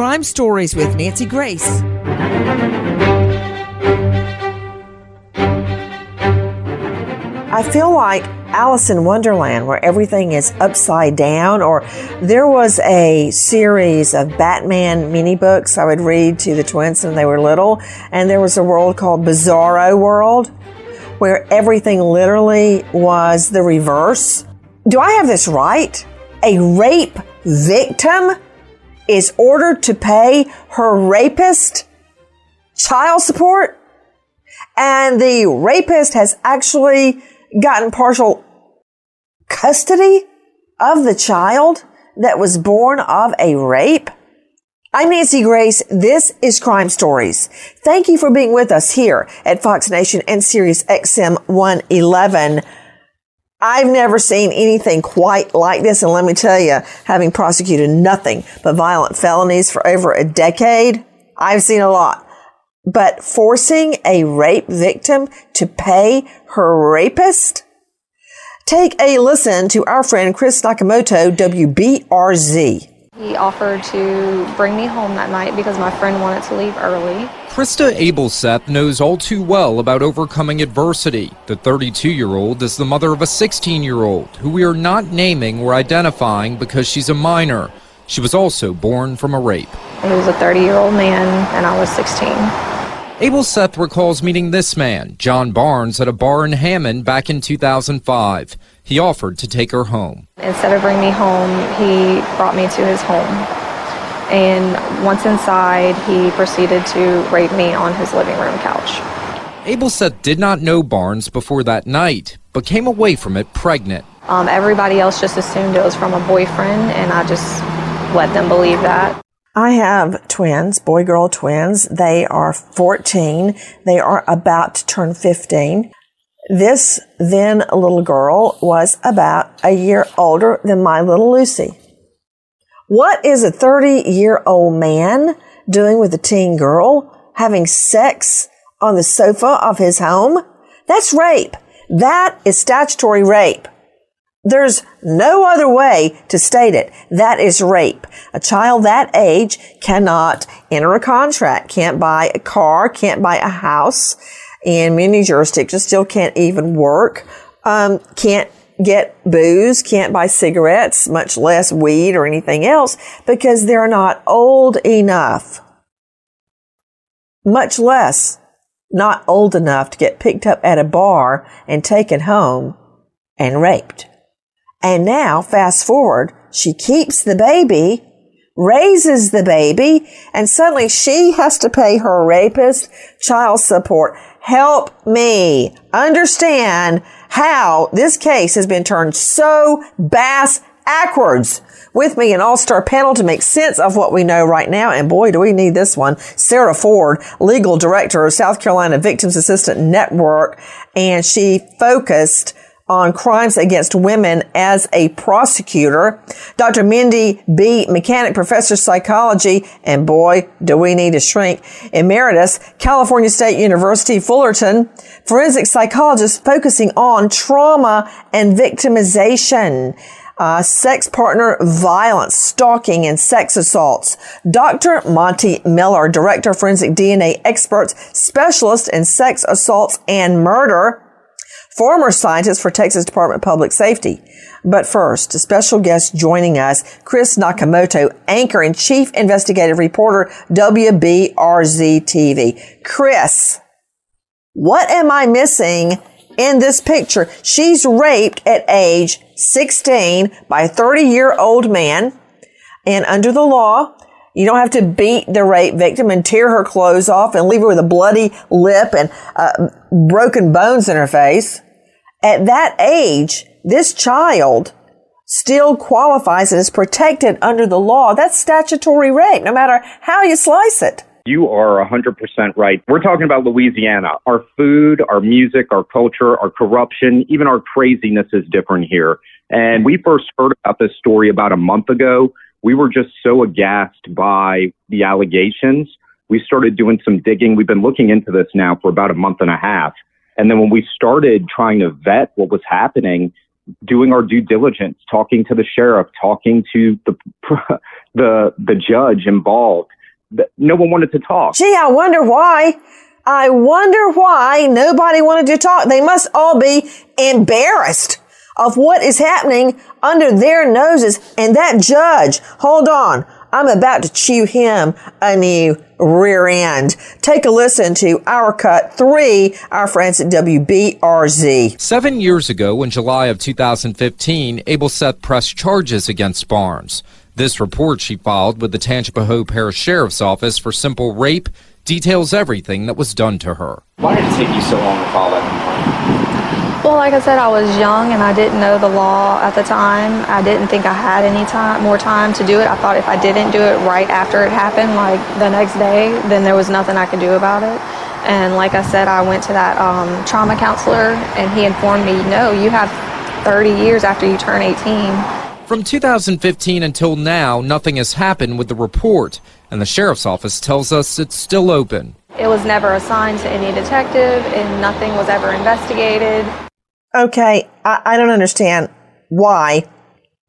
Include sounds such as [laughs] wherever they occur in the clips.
Crime Stories with Nancy Grace. I feel like Alice in Wonderland, where everything is upside down, or there was a series of Batman mini books I would read to the twins when they were little, and there was a world called Bizarro World, where everything literally was the reverse. Do I have this right? A rape victim is ordered to pay her rapist child support, and the rapist has actually gotten partial custody of the child that was born of a rape? I'm Nancy Grace. This is Crime Stories. Thank you for being with us here at Fox Nation and Sirius XM 111. I've never seen anything quite like this. And let me tell you, having prosecuted nothing but violent felonies for over a decade, I've seen a lot but forcing a rape victim to pay her rapist? Take a listen to our friend Chris Nakamoto, WBRZ. He offered to bring me home that night because my friend wanted to leave early. Krista Abelseth knows all too well about overcoming adversity. The 32 year old is the mother of a 16 year old who we are not naming or identifying because she's a minor. She was also born from a rape. He was a 30 year old man, and I was 16. Abelseth recalls meeting this man, John Barnes, at a bar in Hammond back in 2005. He offered to take her home. Instead of bringing me home, he brought me to his home. And once inside, he proceeded to rape me on his living room couch. Abelseth did not know Barnes before that night, but came away from it pregnant. Um, everybody else just assumed it was from a boyfriend, and I just let them believe that. I have twins, boy girl twins. They are 14. They are about to turn 15. This then little girl was about a year older than my little Lucy. What is a 30 year old man doing with a teen girl? Having sex on the sofa of his home? That's rape. That is statutory rape. There's no other way to state it. That is rape. A child that age cannot enter a contract, can't buy a car, can't buy a house. In many jurisdictions, still can't even work, um, can't get booze, can't buy cigarettes, much less weed or anything else because they're not old enough. Much less not old enough to get picked up at a bar and taken home and raped. And now, fast forward, she keeps the baby, raises the baby, and suddenly she has to pay her rapist child support. Help me understand how this case has been turned so bass backwards. With me, an all-star panel to make sense of what we know right now. And boy, do we need this one. Sarah Ford, legal director of South Carolina Victims Assistance Network. And she focused on crimes against women as a prosecutor. Dr. Mindy B. Mechanic, professor of psychology, and boy, do we need a shrink, emeritus, California State University, Fullerton, forensic psychologist focusing on trauma and victimization. Uh, sex partner violence, stalking, and sex assaults. Dr. Monty Miller, director of forensic DNA experts, specialist in sex assaults and murder former scientist for Texas Department of Public Safety. But first, a special guest joining us, Chris Nakamoto, anchor and chief investigative reporter, WBRZ TV. Chris, what am I missing in this picture? She's raped at age 16 by a 30 year old man. And under the law, you don't have to beat the rape victim and tear her clothes off and leave her with a bloody lip and uh, broken bones in her face. At that age, this child still qualifies and is protected under the law. That's statutory rape, no matter how you slice it. You are 100% right. We're talking about Louisiana. Our food, our music, our culture, our corruption, even our craziness is different here. And we first heard about this story about a month ago we were just so aghast by the allegations. We started doing some digging. We've been looking into this now for about a month and a half. And then when we started trying to vet what was happening, doing our due diligence, talking to the sheriff, talking to the [laughs] the the judge involved, no one wanted to talk. Gee, I wonder why. I wonder why nobody wanted to talk. They must all be embarrassed of what is happening under their noses. And that judge, hold on, I'm about to chew him a new rear end. Take a listen to our cut three, our friends at WBRZ. Seven years ago, in July of 2015, Abelseth pressed charges against Barnes. This report she filed with the Tangipahoa Parish Sheriff's Office for simple rape details everything that was done to her. Why did it take you so long to file that complaint? Well, like I said, I was young and I didn't know the law at the time. I didn't think I had any time, more time to do it. I thought if I didn't do it right after it happened, like the next day, then there was nothing I could do about it. And like I said, I went to that um, trauma counselor and he informed me, no, you have 30 years after you turn 18. From 2015 until now, nothing has happened with the report, and the sheriff's office tells us it's still open. It was never assigned to any detective, and nothing was ever investigated. Okay, I, I don't understand why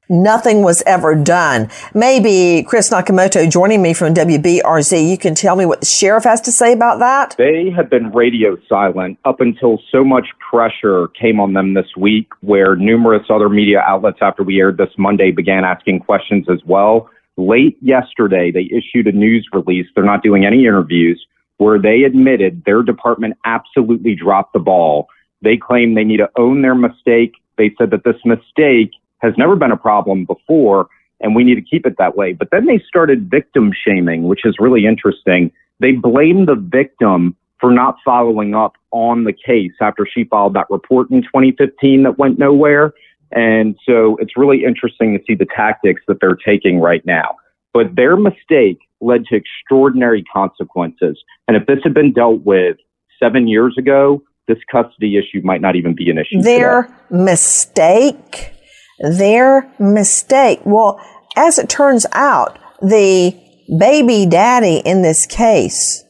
nothing was ever done. Maybe Chris Nakamoto joining me from WBRZ, you can tell me what the sheriff has to say about that? They have been radio silent up until so much pressure came on them this week, where numerous other media outlets, after we aired this Monday, began asking questions as well. Late yesterday, they issued a news release. They're not doing any interviews where they admitted their department absolutely dropped the ball they claim they need to own their mistake. They said that this mistake has never been a problem before and we need to keep it that way. But then they started victim shaming, which is really interesting. They blame the victim for not following up on the case after she filed that report in 2015 that went nowhere. And so it's really interesting to see the tactics that they're taking right now. But their mistake led to extraordinary consequences. And if this had been dealt with seven years ago, this custody issue might not even be an issue. Their mistake. Their mistake. Well, as it turns out, the baby daddy in this case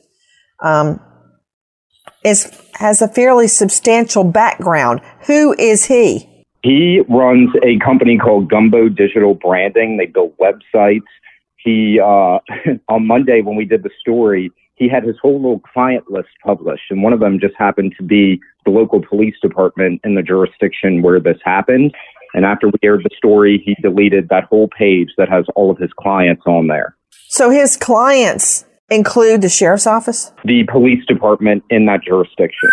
um, is has a fairly substantial background. Who is he? He runs a company called Gumbo Digital Branding. They build websites. He uh, [laughs] on Monday when we did the story, he had his whole little client list published, and one of them just happened to be the local police department in the jurisdiction where this happened. And after we aired the story, he deleted that whole page that has all of his clients on there. So his clients include the sheriff's office? The police department in that jurisdiction.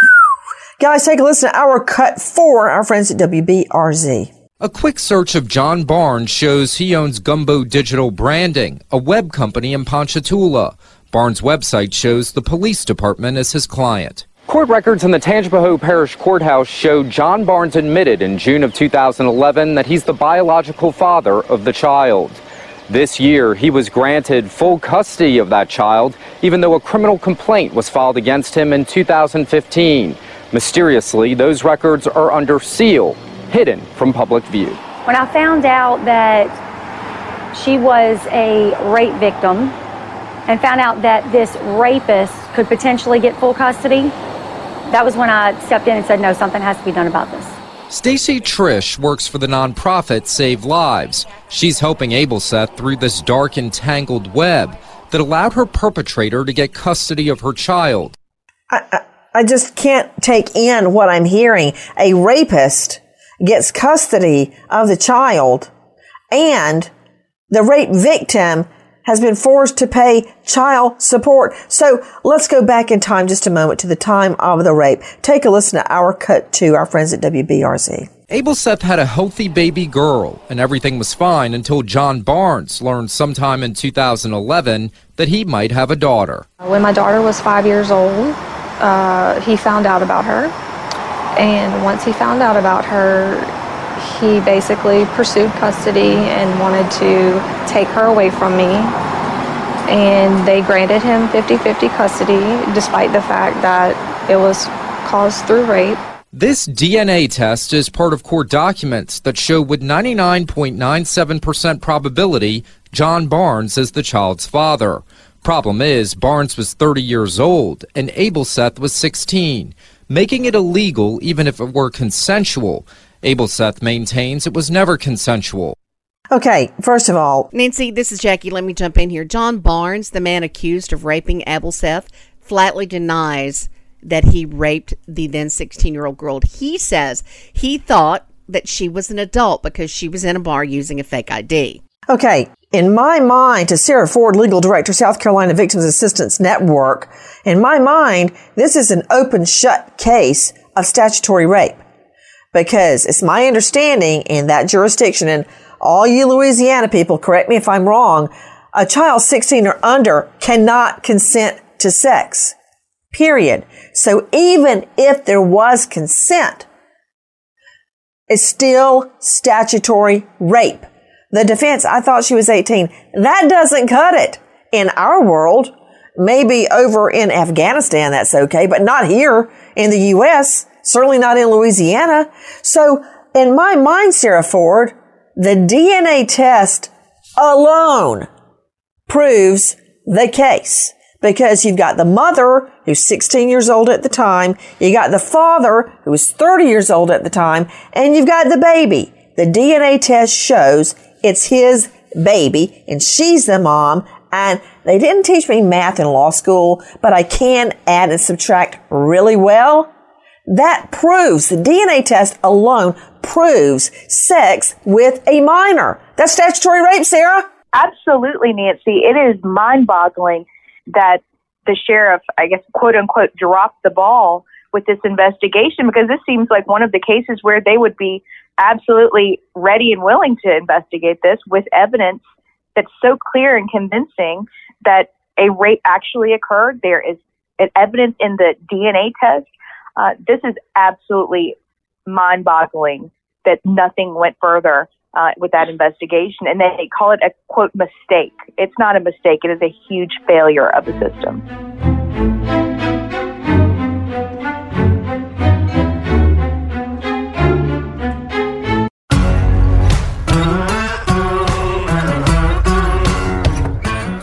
Guys, take a listen to our cut for our friends at WBRZ. A quick search of John Barnes shows he owns Gumbo Digital Branding, a web company in Ponchatoula. Barnes' website shows the police department as his client. Court records in the Tangipahoa Parish Courthouse show John Barnes admitted in June of 2011 that he's the biological father of the child. This year, he was granted full custody of that child, even though a criminal complaint was filed against him in 2015. Mysteriously, those records are under seal, hidden from public view. When I found out that she was a rape victim, and found out that this rapist could potentially get full custody, that was when I stepped in and said, no, something has to be done about this. Stacy Trish works for the nonprofit Save Lives. She's helping Abelseth through this dark and tangled web that allowed her perpetrator to get custody of her child. I, I, I just can't take in what I'm hearing. A rapist gets custody of the child and the rape victim has been forced to pay child support. So let's go back in time just a moment to the time of the rape. Take a listen to our cut to our friends at WBRZ. Abelseth had a healthy baby girl, and everything was fine until John Barnes learned sometime in 2011 that he might have a daughter. When my daughter was five years old, uh, he found out about her. And once he found out about her, he basically pursued custody and wanted to take her away from me. And they granted him 50 50 custody, despite the fact that it was caused through rape. This DNA test is part of court documents that show with 99.97% probability John Barnes is the child's father. Problem is, Barnes was 30 years old and Abelseth was 16, making it illegal even if it were consensual. Abelseth maintains it was never consensual. Okay, first of all, Nancy, this is Jackie. Let me jump in here. John Barnes, the man accused of raping Abelseth, flatly denies that he raped the then 16 year old girl. He says he thought that she was an adult because she was in a bar using a fake ID. Okay, in my mind, to Sarah Ford, legal director, South Carolina Victims Assistance Network, in my mind, this is an open shut case of statutory rape. Because it's my understanding in that jurisdiction, and all you Louisiana people, correct me if I'm wrong, a child 16 or under cannot consent to sex. Period. So even if there was consent, it's still statutory rape. The defense, I thought she was 18. That doesn't cut it in our world. Maybe over in Afghanistan, that's okay, but not here in the U.S., certainly not in Louisiana. So in my mind, Sarah Ford, the DNA test alone proves the case because you've got the mother who's 16 years old at the time, you got the father who was 30 years old at the time, and you've got the baby. The DNA test shows it's his baby and she's the mom and they didn't teach me math in law school, but I can add and subtract really well. That proves the DNA test alone proves sex with a minor. That's statutory rape, Sarah. Absolutely, Nancy. It is mind boggling that the sheriff, I guess, quote unquote, dropped the ball with this investigation because this seems like one of the cases where they would be absolutely ready and willing to investigate this with evidence that's so clear and convincing that a rape actually occurred. There is evidence in the DNA test. Uh, this is absolutely mind boggling that nothing went further uh, with that investigation. And they call it a quote mistake. It's not a mistake, it is a huge failure of the system.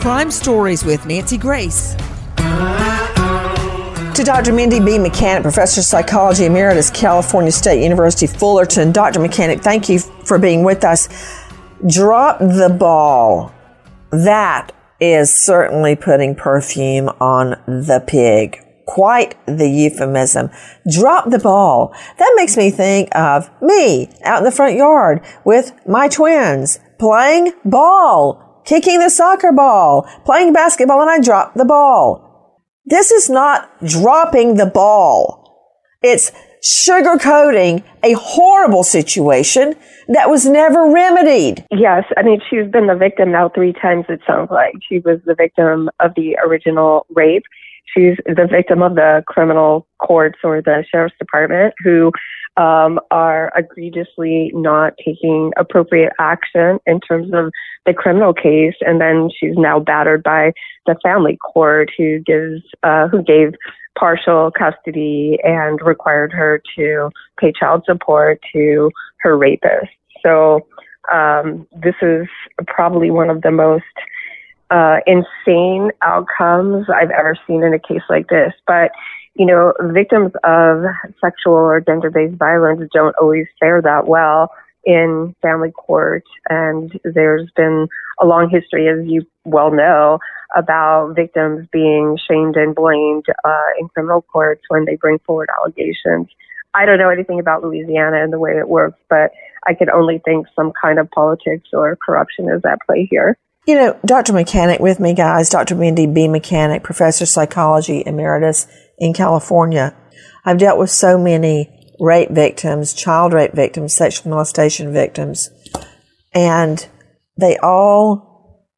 Crime Stories with Nancy Grace. To Dr. Mindy B. Mechanic, Professor of Psychology Emeritus, California State University, Fullerton. Dr. Mechanic, thank you for being with us. Drop the ball. That is certainly putting perfume on the pig. Quite the euphemism. Drop the ball. That makes me think of me out in the front yard with my twins playing ball kicking the soccer ball, playing basketball, and I drop the ball. This is not dropping the ball. It's sugarcoating a horrible situation that was never remedied. Yes, I mean, she's been the victim now three times, it sounds like. She was the victim of the original rape. She's the victim of the criminal courts or the sheriff's department who um, are egregiously not taking appropriate action in terms of the criminal case, and then she's now battered by the family court, who gives uh, who gave partial custody and required her to pay child support to her rapist. So um, this is probably one of the most uh, insane outcomes I've ever seen in a case like this. But you know, victims of sexual or gender based violence don't always fare that well in family court. And there's been a long history, as you well know, about victims being shamed and blamed uh, in criminal courts when they bring forward allegations. I don't know anything about Louisiana and the way it works, but I can only think some kind of politics or corruption is at play here. You know, Dr. Mechanic with me, guys, Dr. Mindy B. Mechanic, professor of psychology emeritus in California. I've dealt with so many rape victims, child rape victims, sexual molestation victims, and they all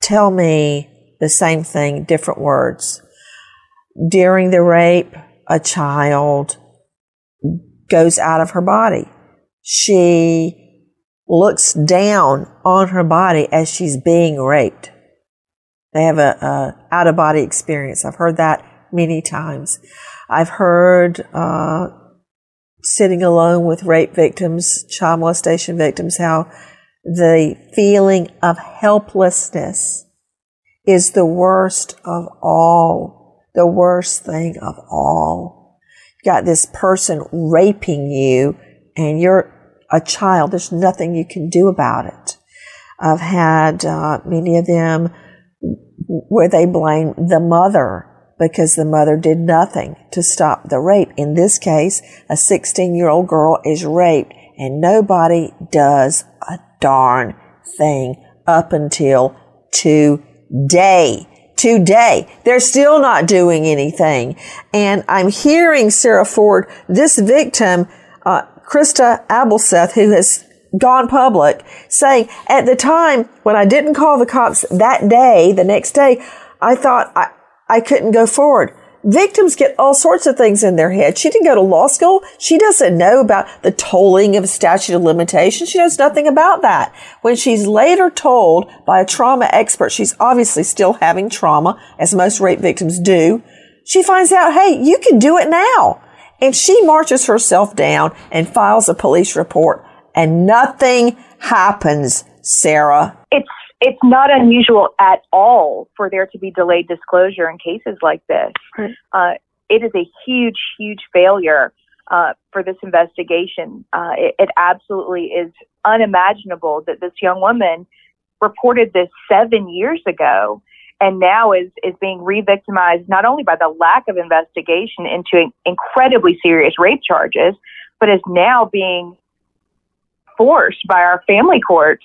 tell me the same thing, different words. During the rape, a child goes out of her body. She looks down on her body as she's being raped. They have a, a out of body experience. I've heard that many times. I've heard uh, sitting alone with rape victims, child molestation victims, how the feeling of helplessness is the worst of all, the worst thing of all. You got this person raping you and you're a child. There's nothing you can do about it. I've had uh, many of them where they blame the mother because the mother did nothing to stop the rape. In this case, a 16 year old girl is raped and nobody does a darn thing up until today. Today. They're still not doing anything. And I'm hearing Sarah Ford, this victim, uh, Krista Abelseth, who has gone public, saying at the time when I didn't call the cops that day, the next day, I thought I, I couldn't go forward. Victims get all sorts of things in their head. She didn't go to law school. She doesn't know about the tolling of statute of limitations. She knows nothing about that. When she's later told by a trauma expert, she's obviously still having trauma, as most rape victims do. She finds out, hey, you can do it now. And she marches herself down and files a police report and nothing happens, Sarah. It's it's not unusual at all for there to be delayed disclosure in cases like this. Uh, it is a huge, huge failure uh, for this investigation. Uh, it, it, absolutely is unimaginable that this young woman reported this seven years ago and now is, is being re-victimized not only by the lack of investigation into incredibly serious rape charges, but is now being forced by our family courts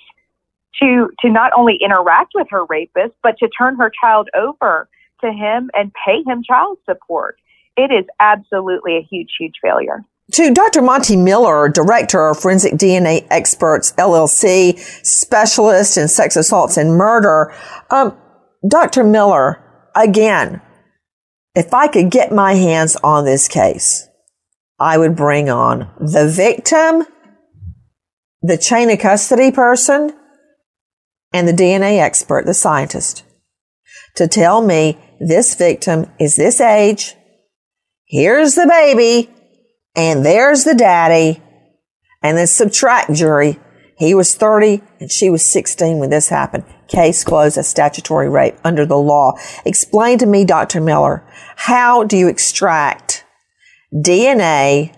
to to not only interact with her rapist, but to turn her child over to him and pay him child support. It is absolutely a huge, huge failure. To Dr. Monty Miller, Director of Forensic DNA Experts LLC, specialist in sex assaults and murder. Um, Dr. Miller, again, if I could get my hands on this case, I would bring on the victim, the chain of custody person, and the DNA expert, the scientist, to tell me this victim is this age, here's the baby, and there's the daddy, and then subtract jury. He was 30 and she was 16 when this happened. Case closed as statutory rape under the law. Explain to me, Dr. Miller, how do you extract DNA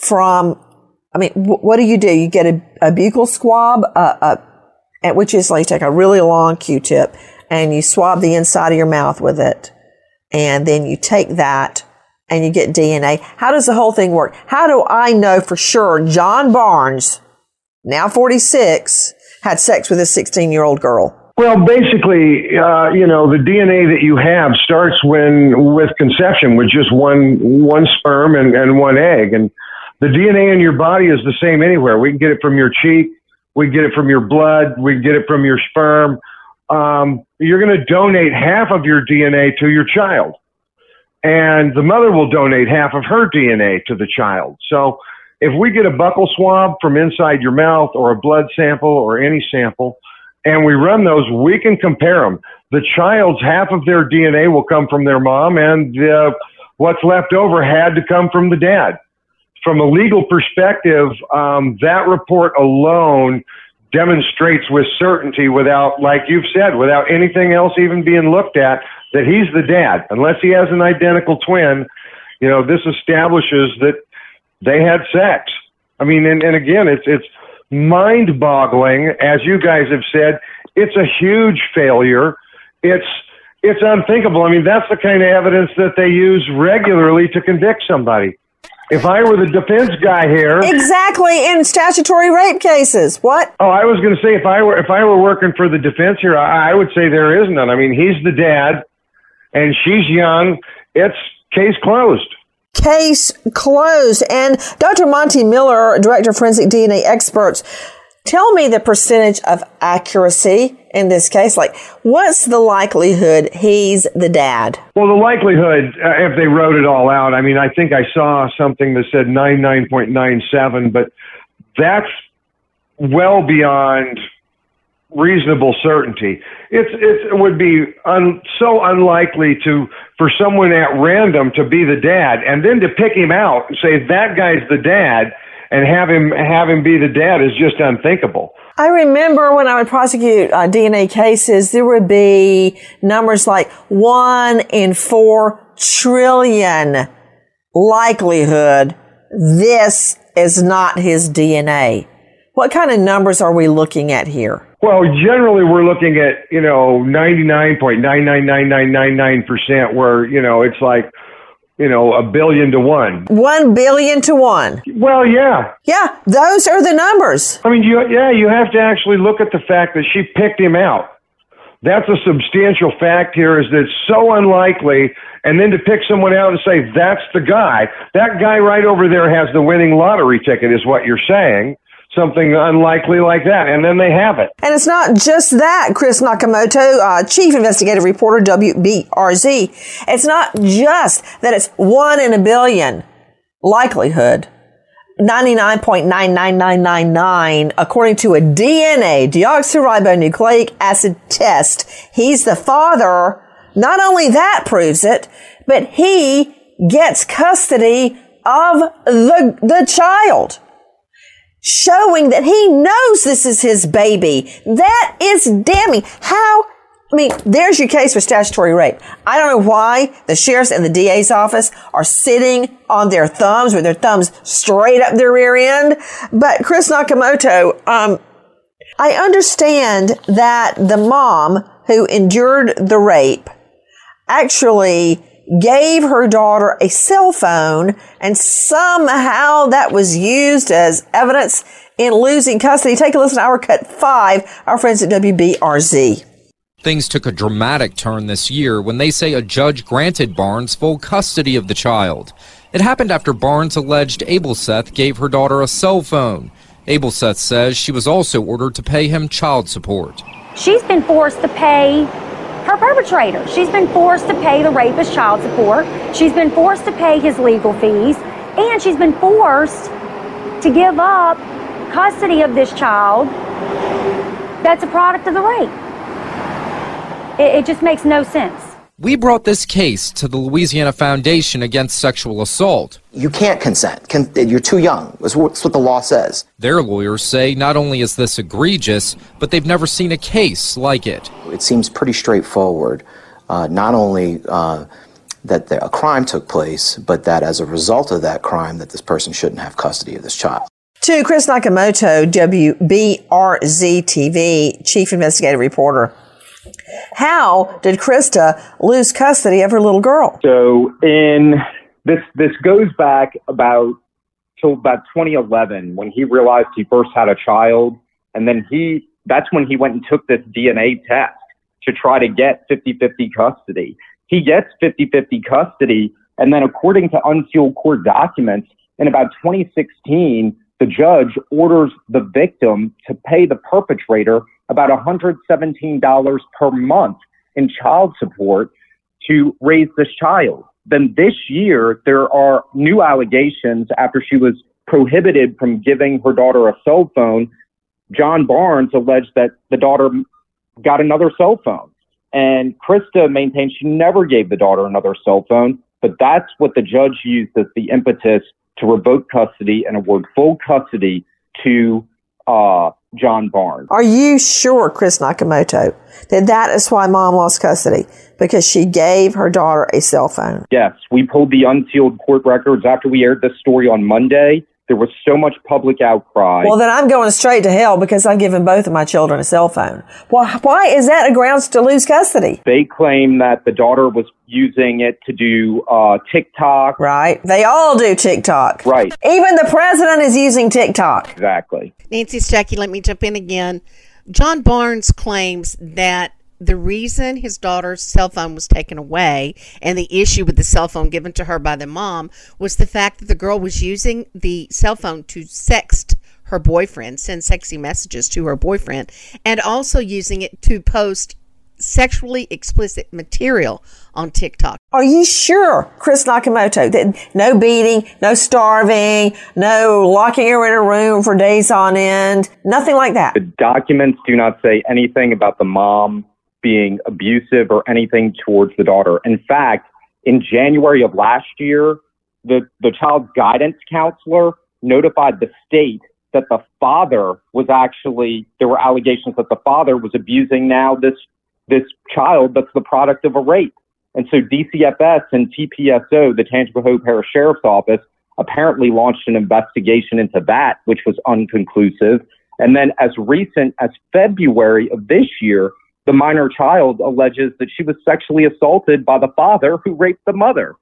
from, I mean, what do you do? You get a, a buccal swab, uh, uh, a, a which is like you take a really long Q-tip and you swab the inside of your mouth with it. And then you take that and you get DNA. How does the whole thing work? How do I know for sure John Barnes, now 46, had sex with a 16 year old girl? Well, basically, uh, you know, the DNA that you have starts when with conception with just one one sperm and, and one egg, and the DNA in your body is the same anywhere. We can get it from your cheek, we get it from your blood. We can get it from your sperm. Um, you're going to donate half of your DNA to your child. And the mother will donate half of her DNA to the child. So if we get a buccal swab from inside your mouth or a blood sample or any sample, and we run those, we can compare them. The child's half of their DNA will come from their mom, and uh, what's left over had to come from the dad from a legal perspective, um, that report alone demonstrates with certainty, without, like you've said, without anything else even being looked at, that he's the dad. Unless he has an identical twin, you know, this establishes that they had sex. I mean, and, and again, it's it's mind-boggling, as you guys have said. It's a huge failure. It's it's unthinkable. I mean, that's the kind of evidence that they use regularly to convict somebody. If I were the defense guy here, exactly in statutory rape cases, what? Oh, I was going to say if I were if I were working for the defense here, I, I would say there is none. I mean, he's the dad, and she's young. It's case closed case closed. And Dr. Monty Miller, Director of Forensic DNA Experts, tell me the percentage of accuracy in this case? Like, what's the likelihood he's the dad? Well, the likelihood, uh, if they wrote it all out, I mean, I think I saw something that said 99.97, but that's well beyond reasonable certainty. It's, it's, it would be un, so unlikely to for someone at random to be the dad and then to pick him out and say that guy's the dad and have him have him be the dad is just unthinkable. I remember when I would prosecute uh, DNA cases, there would be numbers like one in four trillion likelihood this is not his DNA. What kind of numbers are we looking at here? Well, generally we're looking at, you know, 99.99999% where, you know, it's like, you know, a billion to one. One billion to one. Well, yeah. Yeah, those are the numbers. I mean, you, yeah, you have to actually look at the fact that she picked him out. That's a substantial fact here is that it's so unlikely. And then to pick someone out and say, that's the guy. That guy right over there has the winning lottery ticket is what you're saying something unlikely like that. And then they have it. And it's not just that, Chris Nakamoto, uh, chief investigative reporter, WBRZ. It's not just that it's one in a billion likelihood. 99.99999 according to a DNA deoxyribonucleic acid test. He's the father. Not only that proves it, but he gets custody of the, the child showing that he knows this is his baby. That is damning. How I mean, there's your case for statutory rape. I don't know why the sheriff's and the DA's office are sitting on their thumbs with their thumbs straight up their rear end. But Chris Nakamoto, um, I understand that the mom who endured the rape actually gave her daughter a cell phone and somehow that was used as evidence in losing custody. Take a listen to our cut five, our friends at WBRZ. Things took a dramatic turn this year when they say a judge granted Barnes full custody of the child. It happened after Barnes alleged Abelseth gave her daughter a cell phone. Abelseth says she was also ordered to pay him child support. She's been forced to pay her perpetrator. She's been forced to pay the rapist child support. She's been forced to pay his legal fees. And she's been forced to give up custody of this child that's a product of the rape. It, it just makes no sense. We brought this case to the Louisiana Foundation Against Sexual Assault. You can't consent. Con- you're too young. That's what, the law says. Their lawyers say not only is this egregious, but they've never seen a case like it. It seems pretty straightforward. Uh, not only uh, that the, a crime took place, but that as a result of that crime, that this person shouldn't have custody of this child. To Chris Nakamoto, WBRZ TV, Chief Investigative Reporter. How did Krista lose custody of her little girl? So in this this goes back about till about 2011 when he realized he first had a child, and then he that's when he went and took this DNA test to try to get 50-50 custody. He gets 50-50 custody, and then according to unsealed court documents, in about 2016, the judge orders the victim to pay the perpetrator about $117 per month in child support to raise this child. Then this year, there are new allegations after she was prohibited from giving her daughter a cell phone. John Barnes alleged that the daughter got another cell phone. And Krista maintained she never gave the daughter another cell phone, but that's what the judge used as the impetus to revoke custody and award full custody to uh, John Barnes. Are you sure, Chris Nakamoto, that that is why mom lost custody? Because she gave her daughter a cell phone. Yes, we pulled the unsealed court records after we aired this story on Monday. There was so much public outcry. Well, then I'm going straight to hell because I've given both of my children a cell phone. Why, why is that a grounds to lose custody? They claim that the daughter was using it to do uh, TikTok. Right. They all do TikTok. Right. Even the president is using TikTok. Exactly. Nancy Stuckey, let me jump in again. John Barnes claims that the reason his daughter's cell phone was taken away and the issue with the cell phone given to her by the mom was the fact that the girl was using the cell phone to sext her boyfriend, send sexy messages to her boyfriend, and also using it to post sexually explicit material on TikTok. Are you sure, Chris Nakamoto, that no beating, no starving, no locking her in a room for days on end, nothing like that? The documents do not say anything about the mom being abusive or anything towards the daughter. In fact, in January of last year, the, the child's guidance counselor notified the state that the father was actually, there were allegations that the father was abusing now this, this child that's the product of a rape. And so DCFS and TPSO, the Tangipahoa Parish Sheriff's Office, apparently launched an investigation into that, which was unconclusive. And then as recent as February of this year, the minor child alleges that she was sexually assaulted by the father who raped the mother.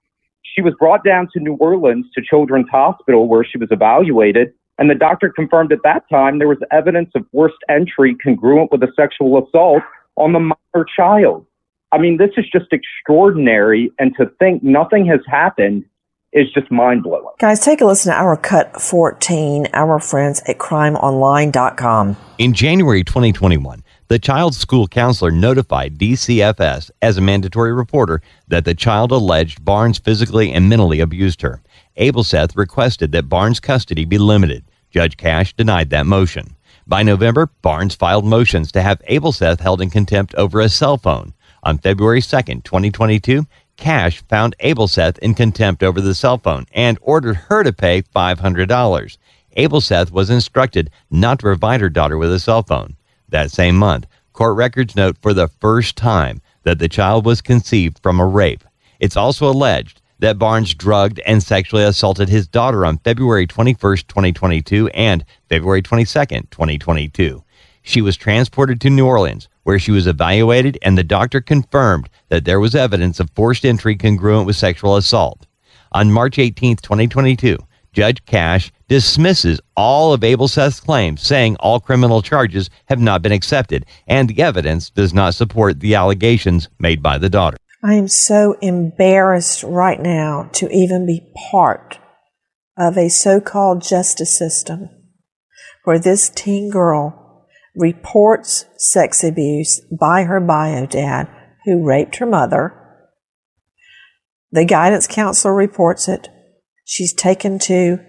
She was brought down to New Orleans to Children's Hospital where she was evaluated. And the doctor confirmed at that time there was evidence of forced entry congruent with a sexual assault on the minor child. I mean, this is just extraordinary. And to think nothing has happened is just mind blowing. Guys, take a listen to our cut 14, our friends at crimeonline.com. In January 2021, the child's school counselor notified DCFS as a mandatory reporter that the child alleged Barnes physically and mentally abused her. Abelseth requested that Barnes' custody be limited. Judge Cashe denied that motion. By November, Barnes filed motions to have Abelseth held in contempt over a cell phone. On February 2, 2022, Cashe found Abelseth in contempt over the cell phone and ordered her to pay $500. Abelseth was instructed not to provide her daughter with a cell phone. That same month, court records note for the first time that the child was conceived from a rape. It's also alleged that Barnes drugged and sexually assaulted his daughter on February 21, 2022 and February 22, 2022. She was transported to New Orleans, where she was evaluated, and the doctor confirmed that there was evidence of forced entry congruent with sexual assault. On March 18, 2022, Judge Cashe dismisses all of Abelseth's claims, saying all criminal charges have not been accepted and the evidence does not support the allegations made by the daughter. I am so embarrassed right now to even be part of a so called justice system where this teen girl reports sex abuse by her bio dad who raped her mother. The guidance counselor reports it. She's taken to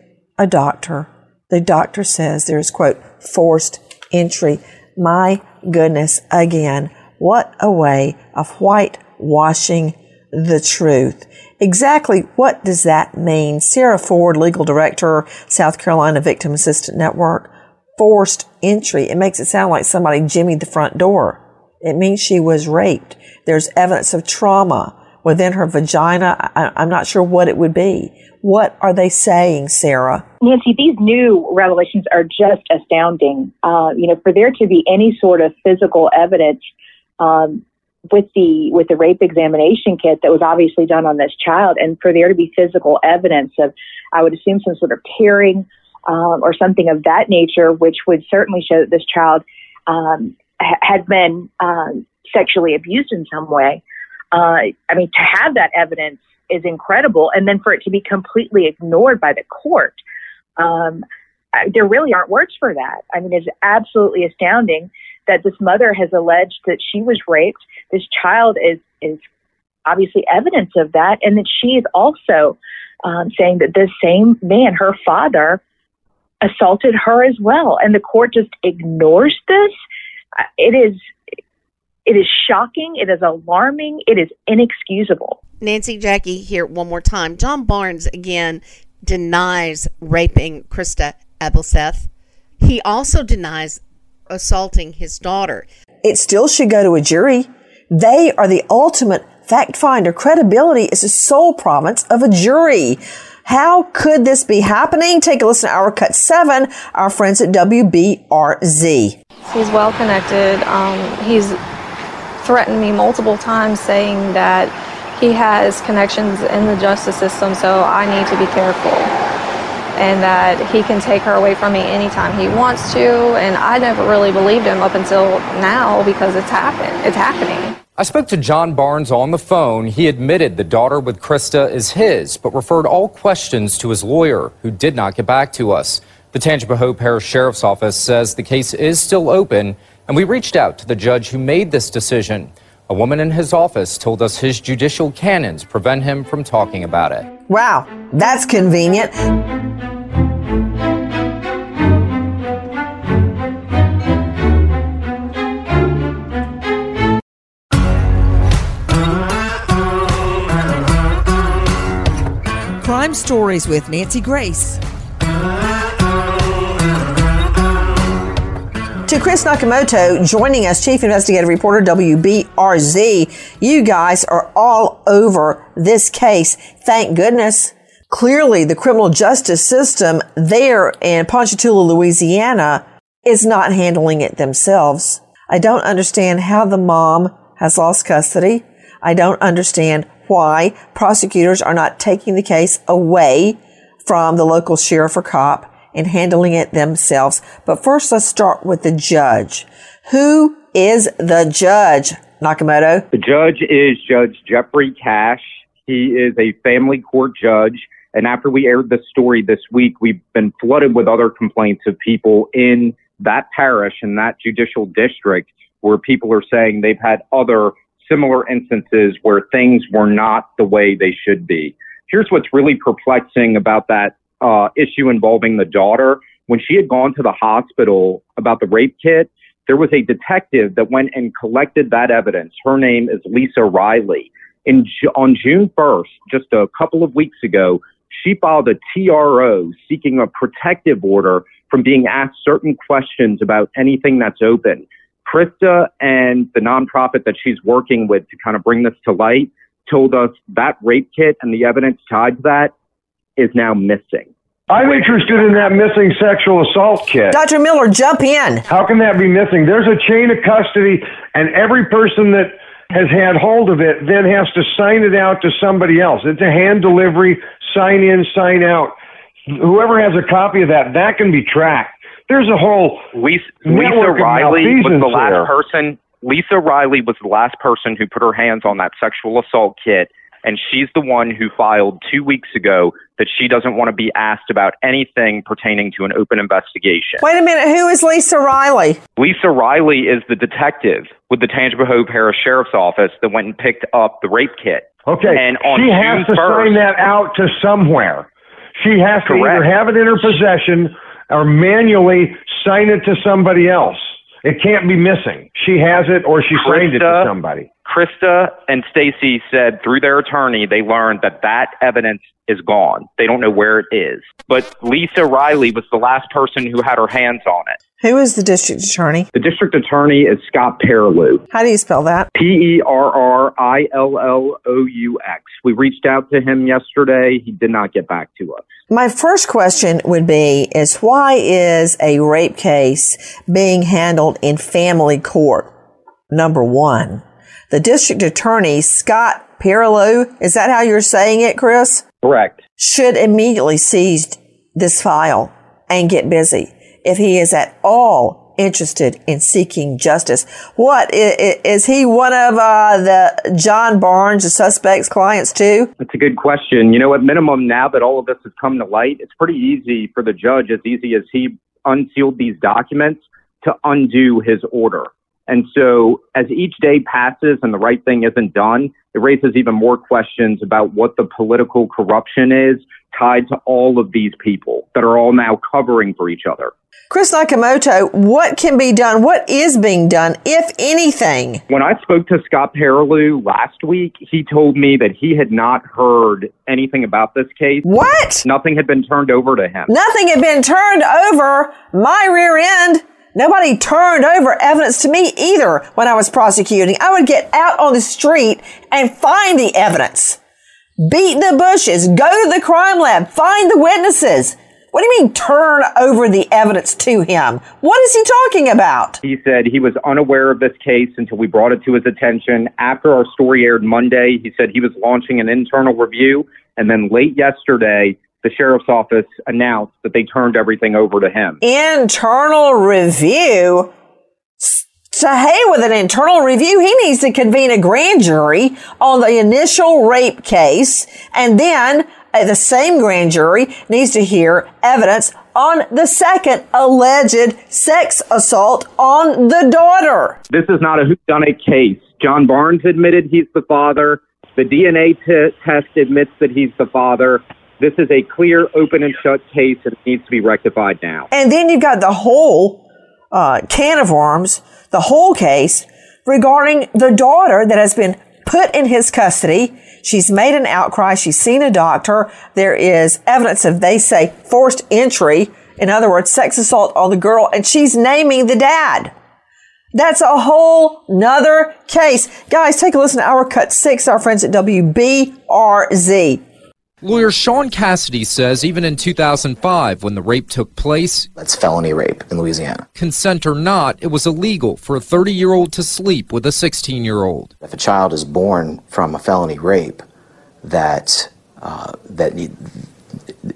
a doctor. The doctor says there's, quote, forced entry. My goodness, again, what a way of whitewashing the truth. Exactly what does that mean? Sarah Ford, legal director, South Carolina Victim Assistance Network, forced entry. It makes it sound like somebody jimmied the front door. It means she was raped. There's evidence of trauma within her vagina. I, am not sure what it would be. What are they saying, Sarah? Nancy, these new revelations are just astounding. Uh, you know, for there to be any sort of physical evidence um, with the with the rape examination kit that was obviously done on this child, and for there to be physical evidence of, I would assume, some sort of tearing um, or something of that nature, which would certainly show that this child um, ha- had been um, sexually abused in some way. Uh, I mean, to have that evidence is incredible, and then for it to be completely ignored by the court, um, there really aren't words for that. I mean, it's absolutely astounding that this mother has alleged that she was raped. This child is is obviously evidence of that, and that she is also um, saying that this same man, her father, assaulted her as well, and the court just ignores this. It is it is shocking. It is alarming. It is inexcusable. Nancy Jackie here one more time. John Barnes again denies raping Krista Abelseth. He also denies assaulting his daughter. It still should go to a jury. They are the ultimate fact finder. Credibility is the sole province of a jury. How could this be happening? Take a listen to our cut seven, our friends at WBRZ. He's well connected. Um, he's threatened me multiple times saying that he has connections in the justice system, so I need to be careful. And that he can take her away from me anytime he wants to. And I never really believed him up until now because it's happened. It's happening. I spoke to John Barnes on the phone. He admitted the daughter with Krista is his, but referred all questions to his lawyer, who did not get back to us. The Tangipahoa Parish Sheriff's Office says the case is still open and we reached out to the judge who made this decision. A woman in his office told us his judicial canons prevent him from talking about it. Wow, that's convenient. Crime Stories with Nancy Grace. To Chris Nakamoto joining us, Chief Investigative Reporter WBRZ. You guys are all over this case. Thank goodness. Clearly, the criminal justice system there in Ponchatoula, Louisiana is not handling it themselves. I don't understand how the mom has lost custody. I don't understand why prosecutors are not taking the case away from the local sheriff or cop and handling it themselves. But first, let's start with the judge. Who is the judge, Nakamoto? The judge is Judge Jeffrey Cashe. He is a family court judge. And after we aired this story this week, we've been flooded with other complaints of people in that parish and that judicial district where people are saying they've had other similar instances where things were not the way they should be. Here's what's really perplexing about that uh, issue involving the daughter. When she had gone to the hospital about the rape kit, there was a detective that went and collected that evidence. Her name is Lisa Riley. In, on June 1st, just a couple of weeks ago, she filed a TRO seeking a protective order from being asked certain questions about anything that's open. Krista and the nonprofit that she's working with to kind of bring this to light told us that rape kit and the evidence tied to that is now missing. I'm interested in that missing sexual assault kit. Dr. Miller, jump in. How can that be missing? There's a chain of custody, and every person that has had hold of it then has to sign it out to somebody else. It's a hand delivery, sign in, sign out. Whoever has a copy of that, that can be tracked. There's a whole Lisa, Lisa Riley was the last there. person. Lisa Riley was the last person who put her hands on that sexual assault kit, and she's the one who filed two weeks ago that she doesn't want to be asked about anything pertaining to an open investigation. Wait a minute, who is Lisa Riley? Lisa Riley is the detective with the Tangipahoa Parish Sheriff's Office that went and picked up the rape kit. Okay, and on she has to 1st, sign that out to somewhere. She has to Correct. either have it in her possession or manually sign it to somebody else. It can't be missing. She has it or she signed it to somebody. Krista and Stacy said through their attorney they learned that that evidence is gone. They don't know where it is. But Lisa Riley was the last person who had her hands on it. Who is the district attorney? The district attorney is Scott Perrilloux. How do you spell that? P E R R I L L O U X. We reached out to him yesterday. He did not get back to us. My first question would be is why is a rape case being handled in family court? Number one. The district attorney, Scott Perrilloux, is that how you're saying it, Chris? Correct. Should immediately seize this file and get busy if he is at all interested in seeking justice. What is he one of uh, the John Barnes, the suspect's clients too? That's a good question. You know, at minimum, now that all of this has come to light, it's pretty easy for the judge, as easy as he unsealed these documents, to undo his order. And so, as each day passes and the right thing isn't done, it raises even more questions about what the political corruption is tied to all of these people that are all now covering for each other. Chris Nakamoto, what can be done? What is being done, if anything? When I spoke to Scott Perrilloux last week, he told me that he had not heard anything about this case. What? Nothing had been turned over to him. Nothing had been turned over my rear end. Nobody turned over evidence to me either when I was prosecuting. I would get out on the street and find the evidence. Beat the bushes, go to the crime lab, find the witnesses. What do you mean turn over the evidence to him? What is he talking about? He said he was unaware of this case until we brought it to his attention. After our story aired Monday, he said he was launching an internal review. And then late yesterday, the sheriff's office announced that they turned everything over to him. Internal review? S- To hey with an internal review, he needs to convene a grand jury on the initial rape case, and then uh, the same grand jury needs to hear evidence on the second alleged sex assault on the daughter. This is not a whodunit case. John Barnes admitted he's the father. The DNA t- test admits that he's the father. This is a clear, open and shut case it needs to be rectified now. And then you've got the whole uh, can of worms, the whole case regarding the daughter that has been put in his custody. She's made an outcry. She's seen a doctor. There is evidence of, they say, forced entry. In other words, sex assault on the girl, and she's naming the dad. That's a whole nother case. Guys, take a listen to our cut six, our friends at WBRZ. Lawyer Sean Cassidy says even in 2005, when the rape took place, that's felony rape in Louisiana. Consent or not, it was illegal for a 30 year old to sleep with a 16 year old. If a child is born from a felony rape, that uh, that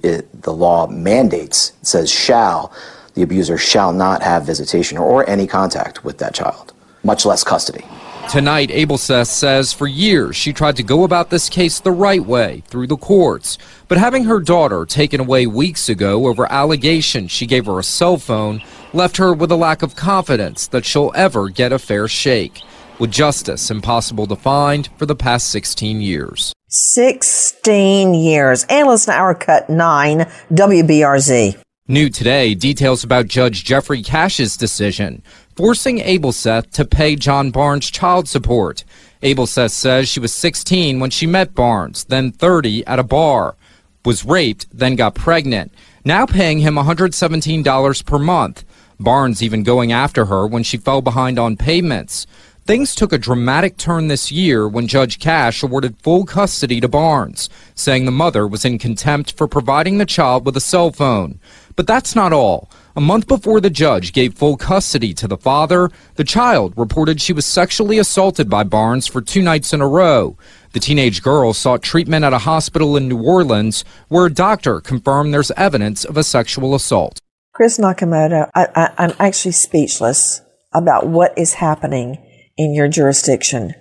it, the law mandates says shall the abuser shall not have visitation or any contact with that child, much less custody. Tonight, Abelseth says for years she tried to go about this case the right way, through the courts. But having her daughter taken away weeks ago over allegations she gave her a cell phone left her with a lack of confidence that she'll ever get a fair shake. With justice impossible to find for the past 16 years. 16 years. Analyst Hour Cut 9, WBRZ. New today, details about Judge Jeffrey Cashe's decision forcing Abelseth to pay John Barnes child support. Abelseth says she was 16 when she met Barnes, then 30 at a bar, was raped, then got pregnant, now paying him $117 per month. Barnes even going after her when she fell behind on payments. Things took a dramatic turn this year when Judge Cashe awarded full custody to Barnes, saying the mother was in contempt for providing the child with a cell phone. But that's not all. A month before the judge gave full custody to the father, the child reported she was sexually assaulted by Barnes for two nights in a row. The teenage girl sought treatment at a hospital in New Orleans where a doctor confirmed there's evidence of a sexual assault. Chris Nakamoto, I, I, I'm actually speechless about what is happening in your jurisdiction.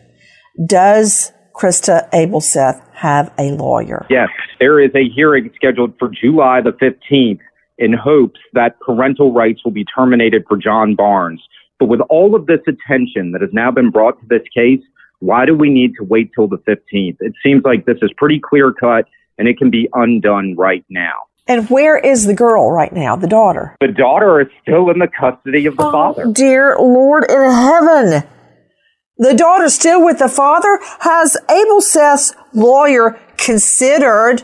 Does Krista Abelseth have a lawyer? Yes, there is a hearing scheduled for July the 15th in hopes that parental rights will be terminated for John Barnes. But with all of this attention that has now been brought to this case, why do we need to wait till the 15th? It seems like this is pretty clear cut and it can be undone right now. And where is the girl right now, the daughter? The daughter is still in the custody of the oh, father. Dear Lord in heaven. The daughter still with the father? Has Abelseth's lawyer considered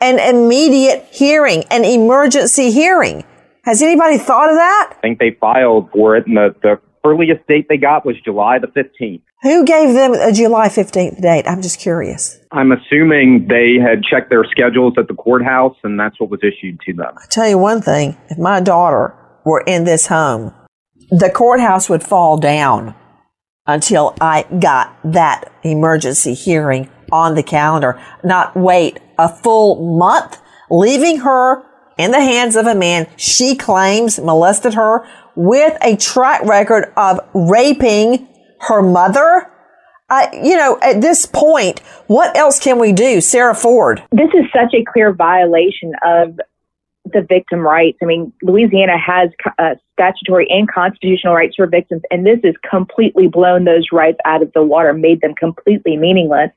an immediate hearing, an emergency hearing? Has anybody thought of that? I think they filed for it, and the, the earliest date they got was July the 15th. Who gave them a July 15th date? I'm just curious. I'm assuming they had checked their schedules at the courthouse, and that's what was issued to them. i tell you one thing if my daughter were in this home, the courthouse would fall down until I got that emergency hearing on the calendar, not wait a full month, leaving her in the hands of a man she claims molested her with a track record of raping her mother. You know, at this point, what else can we do? Sarah Ford. This is such a clear violation of the victim rights. I mean, Louisiana has uh, statutory and constitutional rights for victims, and this has completely blown those rights out of the water, made them completely meaningless.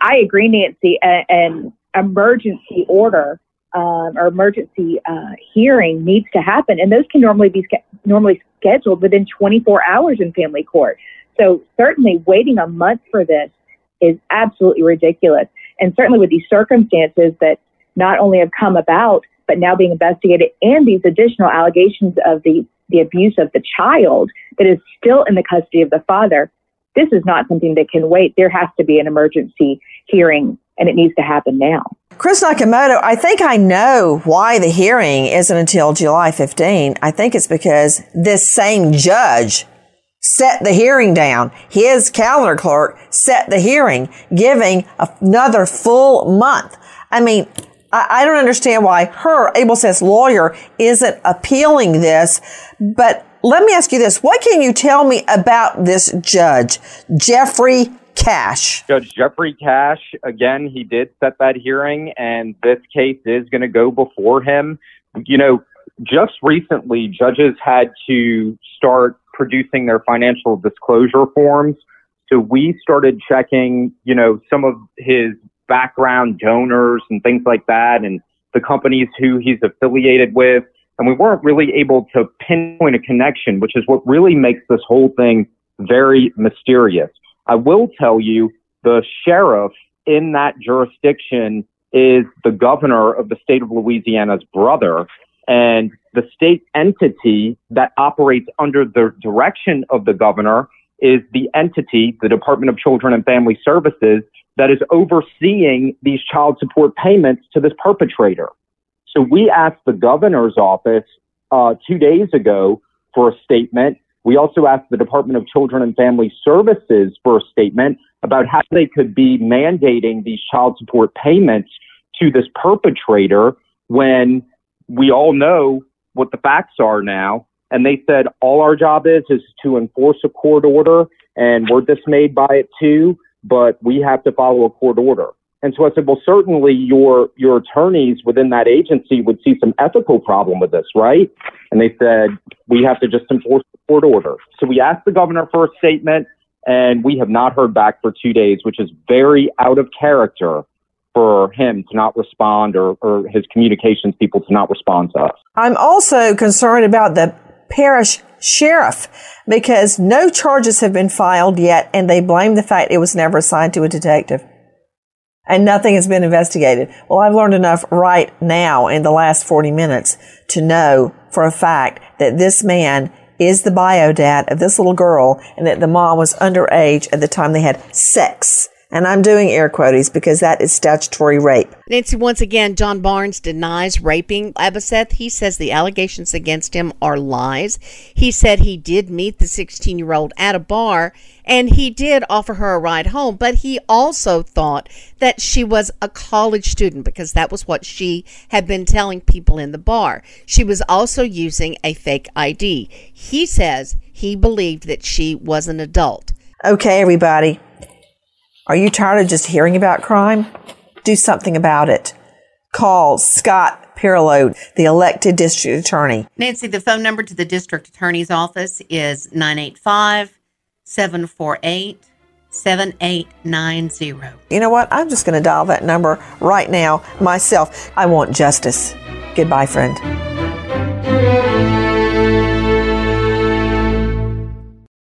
I agree, Nancy. An emergency order um, or emergency uh, hearing needs to happen, and those can normally be normally scheduled within 24 hours in family court. So certainly, waiting a month for this is absolutely ridiculous. And certainly, with these circumstances that not only have come about, but now being investigated, and these additional allegations of the the abuse of the child that is still in the custody of the father, this is not something that can wait. There has to be an emergency hearing and it needs to happen now. Chris Nakamoto, I think I know why the hearing isn't until July 15. I think it's because this same judge set the hearing down. His calendar clerk set the hearing, giving another full month. I mean, I, don't understand why her, Abelseth's lawyer, isn't appealing this, but let me ask you this. What can you tell me about this judge, Jeffrey Cashe? Judge Jeffrey Cashe, again, he did set that hearing, and this case is going to go before him. You know, just recently, judges had to start producing their financial disclosure forms. So we started checking, you know, some of his background donors and things like that, and the companies who he's affiliated with and we weren't really able to pinpoint a connection, which is what really makes this whole thing very mysterious. I will tell you the sheriff in that jurisdiction is the governor of the state of Louisiana's brother. And the state entity that operates under the direction of the governor is the entity, the Department of Children and Family Services, that is overseeing these child support payments to this perpetrator. So we asked the governor's office uh, two days ago for a statement. We also asked the Department of Children and Family Services for a statement about how they could be mandating these child support payments to this perpetrator when we all know what the facts are now. And they said all our job is is to enforce a court order, and we're dismayed by it too. But we have to follow a court order. And so I said, well, certainly your your attorneys within that agency would see some ethical problem with this, right? And they said we have to just enforce the court order. So we asked the governor for a statement, and we have not heard back for two days, which is very out of character for him to not respond or, or his communications people to not respond to us. I'm also concerned about the parish sheriff because no charges have been filed yet and they blame the fact it was never assigned to a detective and nothing has been investigated. Well, I've learned enough right now in the last 40 minutes to know for a fact that this man is the bio dad of this little girl and that the mom was underage at the time they had sex. And I'm doing air quotes because that is statutory rape. Nancy, once again, John Barnes denies raping Abelseth. He says the allegations against him are lies. He said he did meet the 16 year old at a bar and he did offer her a ride home, but he also thought that she was a college student because that was what she had been telling people in the bar. She was also using a fake ID. He says he believed that she was an adult. Okay, everybody. Are you tired of just hearing about crime? Do something about it. Call Scott Perrilloux, the elected district attorney. Nancy, the phone number to the district attorney's office is 985 748 7890. You know what? I'm just going to dial that number right now myself. I want justice. Goodbye, friend.